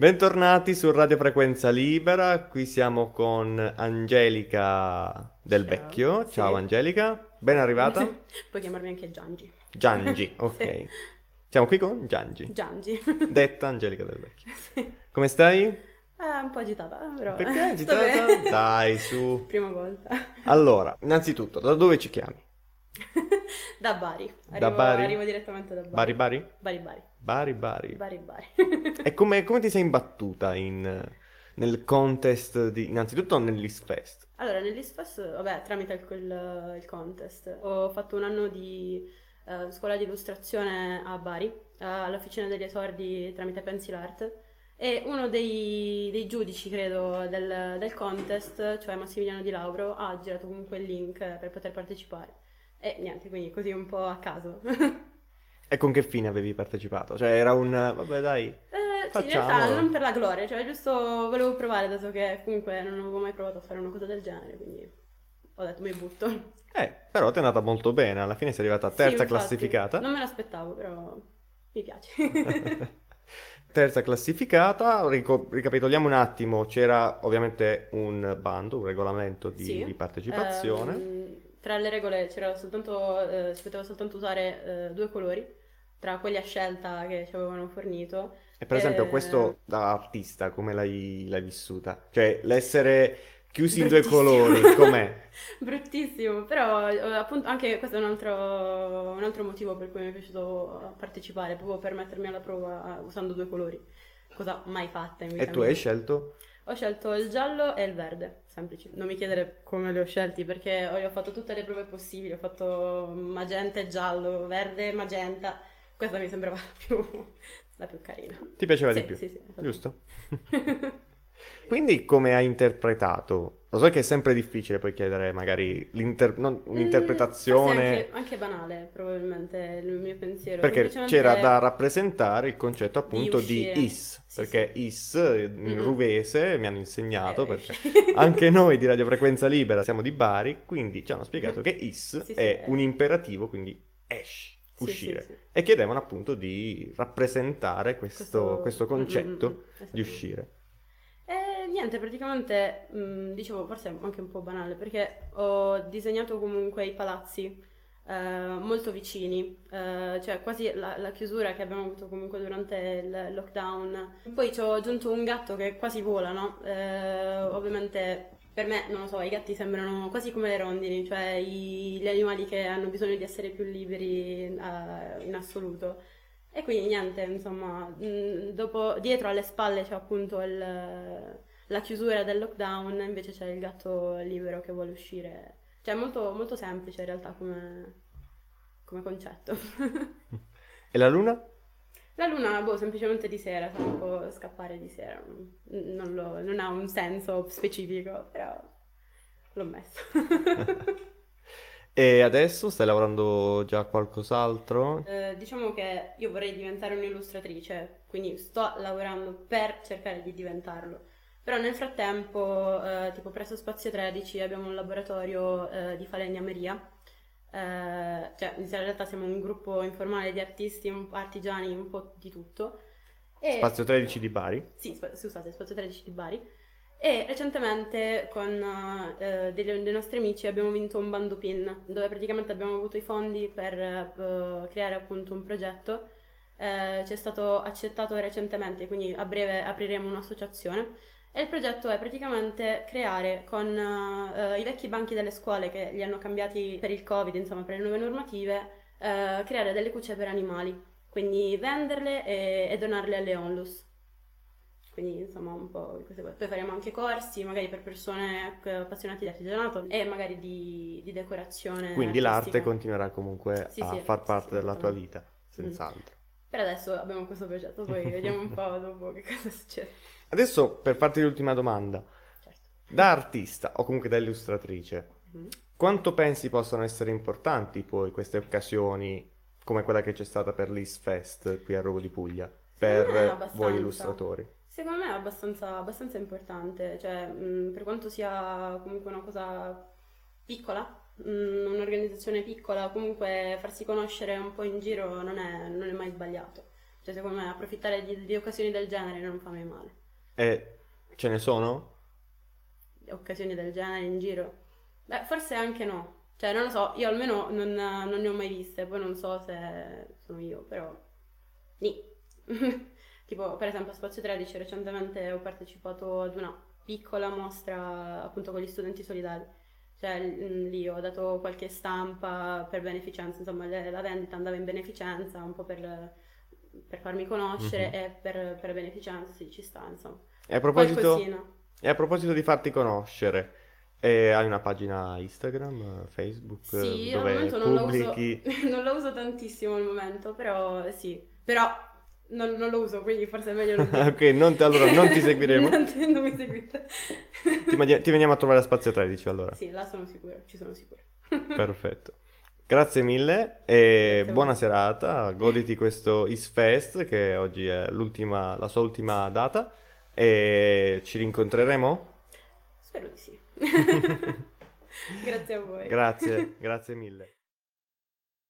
Bentornati su Radio Frequenza Libera, qui siamo con Angelica Del Ciao. Vecchio. Sì. Ciao Angelica, ben arrivata. Puoi chiamarmi anche Giangi. Giangi, ok. Siamo qui con Giangi, Giangi. detta Angelica Del Vecchio. Sì. Come stai? Eh, un po' agitata, però. Perché agitata? Dai, su. Prima volta. Allora, innanzitutto, da dove ci chiami? Da Bari. Arrivo, Da Bari? Arrivo direttamente da Bari Bari. Bari? Bari Bari. Bari Bari. Bari Bari. E come, come ti sei imbattuta in, nel contest di... Innanzitutto nell'East Fest. Allora, nell'ISFAS, vabbè, tramite il, quel- il contest, ho fatto un anno di eh, scuola di illustrazione a Bari, eh, all'Officina degli Esordi tramite Pencil Art, e uno dei, dei giudici, credo, del, del contest, cioè Massimiliano Di Lauro, ha girato comunque il link per poter partecipare. E niente, quindi così un po' a caso. E con che fine avevi partecipato? Cioè era un... Vabbè dai, Eh, sì, in realtà non per la gloria, cioè giusto volevo provare, dato che comunque non avevo mai provato a fare una cosa del genere, quindi ho detto mi butto. Eh, però ti è andata molto bene, alla fine sei arrivata Sì, terza infatti, classificata. Non me l'aspettavo, però mi piace. Terza classificata, Rico- ricapitoliamo un attimo, c'era ovviamente un bando, un regolamento di, Sì. di partecipazione. Ehm, tra le regole c'era soltanto, eh, si poteva soltanto usare eh, due colori, tra quelli a scelta che ci avevano fornito. E per esempio eh, questo da artista, come l'hai, l'hai vissuta? Cioè l'essere chiusi in due colori, com'è? Bruttissimo, però eh, appunto anche questo è un altro, un altro motivo per cui mi è piaciuto partecipare, proprio per mettermi alla prova eh, usando due colori, cosa mai fatta in vita E tu mia. hai scelto? Ho scelto il giallo e il verde, semplici. Non mi chiedere come li ho scelti perché ho, ho fatto tutte le prove possibili, ho fatto magenta e giallo, verde e magenta. Questa mi sembrava la più, la più carina. Ti piaceva Sì, di più, sì, sì, esatto. giusto? Quindi come hai interpretato? Lo so che è sempre difficile poi chiedere magari l'inter- non- Mm, un'interpretazione, forse anche, anche banale, probabilmente, il mio pensiero. perché Semplicemente- c'era da rappresentare il concetto appunto di, uscire. is, Sì, perché is in Mm-mm. ruvese mi hanno insegnato, Eh, perché sì. anche noi di Radio Frequenza Libera siamo di Bari, quindi ci hanno spiegato che is Sì, sì, è è- un imperativo, quindi esci, Sì, uscire. sì, sì. E chiedevano appunto di rappresentare questo, questo concetto mm, mm, mm, di uscire. Niente, praticamente, mh, dicevo, forse anche un po' banale, perché ho disegnato comunque i palazzi eh, molto vicini, eh, cioè quasi la, la chiusura che abbiamo avuto comunque durante il lockdown. Poi ci ho aggiunto un gatto che quasi vola, no? Eh, ovviamente per me, non lo so, i gatti sembrano quasi come le rondini, cioè i- gli animali che hanno bisogno di essere più liberi eh, in assoluto. E quindi niente, insomma, mh, dopo, dietro alle spalle c'è appunto il- la chiusura del lockdown, invece c'è il gatto libero che vuole uscire. Cioè è molto, molto semplice in realtà come, come concetto. E la luna? La luna, boh, semplicemente di sera, sa un po' scappare di sera, non, non lo- non ha un senso specifico, però l'ho messo. E adesso stai lavorando già a qualcos'altro? Eh, diciamo che io vorrei diventare un'illustratrice, quindi sto lavorando per cercare di diventarlo. Però nel frattempo, eh, tipo presso Spazio 13 abbiamo un laboratorio eh, di falegnameria. Eh, cioè, in realtà siamo un gruppo informale di artisti, un- artigiani, un po' di tutto. E- Spazio 13 di Bari? sì, spa- scusate, Spazio 13 di Bari. E recentemente con eh, dei, dei nostri amici abbiamo vinto un bando PIN, dove praticamente abbiamo avuto i fondi per eh, creare appunto un progetto. Eh, ci è stato accettato recentemente, quindi a breve apriremo un'associazione. E il progetto è praticamente creare con eh, i vecchi banchi delle scuole che li hanno cambiati per il Covid, insomma per le nuove normative, eh, creare delle cucce per animali, quindi venderle e, e donarle alle onlus. Quindi insomma un po' queste cose. Poi faremo anche corsi, magari per persone eh, appassionate di artigianato e magari di, di decorazione Quindi l'arte artistica. continuerà comunque Sì, a sì, far parte sì, della tua vita, senz'altro. Per adesso abbiamo questo progetto, poi vediamo un po' dopo che cosa succede. Adesso per farti l'ultima domanda, Certo. da artista o comunque da illustratrice, Mhm. quanto pensi possano essere importanti poi queste occasioni come quella che c'è stata per l'East Fest qui a Rovo di Puglia per voi illustratori? Secondo me è abbastanza, abbastanza importante, cioè mh, per quanto sia comunque una cosa piccola, un'organizzazione piccola, comunque farsi conoscere un po' in giro non è, non è mai sbagliato. Cioè, secondo me approfittare di, di occasioni del genere non fa mai male. E ce ne sono? Occasioni del genere in giro? Beh, forse anche no. Cioè, non lo so, io almeno non, non ne ho mai viste, poi non so se sono io, però... Nì. tipo, per esempio, a Spazio 13 recentemente ho partecipato ad una piccola mostra appunto con gli studenti solidari. Cioè, lì ho dato qualche stampa per beneficenza, insomma, la vendita andava in beneficenza un po' per, per farmi conoscere mm-hmm. e per, per beneficenza, sì, ci sta, insomma. E a proposito, e a proposito di farti conoscere, e hai una pagina Instagram, Facebook, sì, al pubblichi... Non la, uso, non la uso tantissimo al momento, però sì. Però non, non, lo uso, quindi forse è meglio non Ok, non te, allora non ti seguiremo. non, non mi seguite. ti, ti, veniamo a trovare a Spazio 13 allora. Sì, là sono sicura, ci sono sicura. Perfetto. Grazie mille e Grazie buona serata, goditi questo Is Fest che oggi è la sua ultima data e ci rincontreremo? Spero di sì. grazie a voi. Grazie, grazie mille.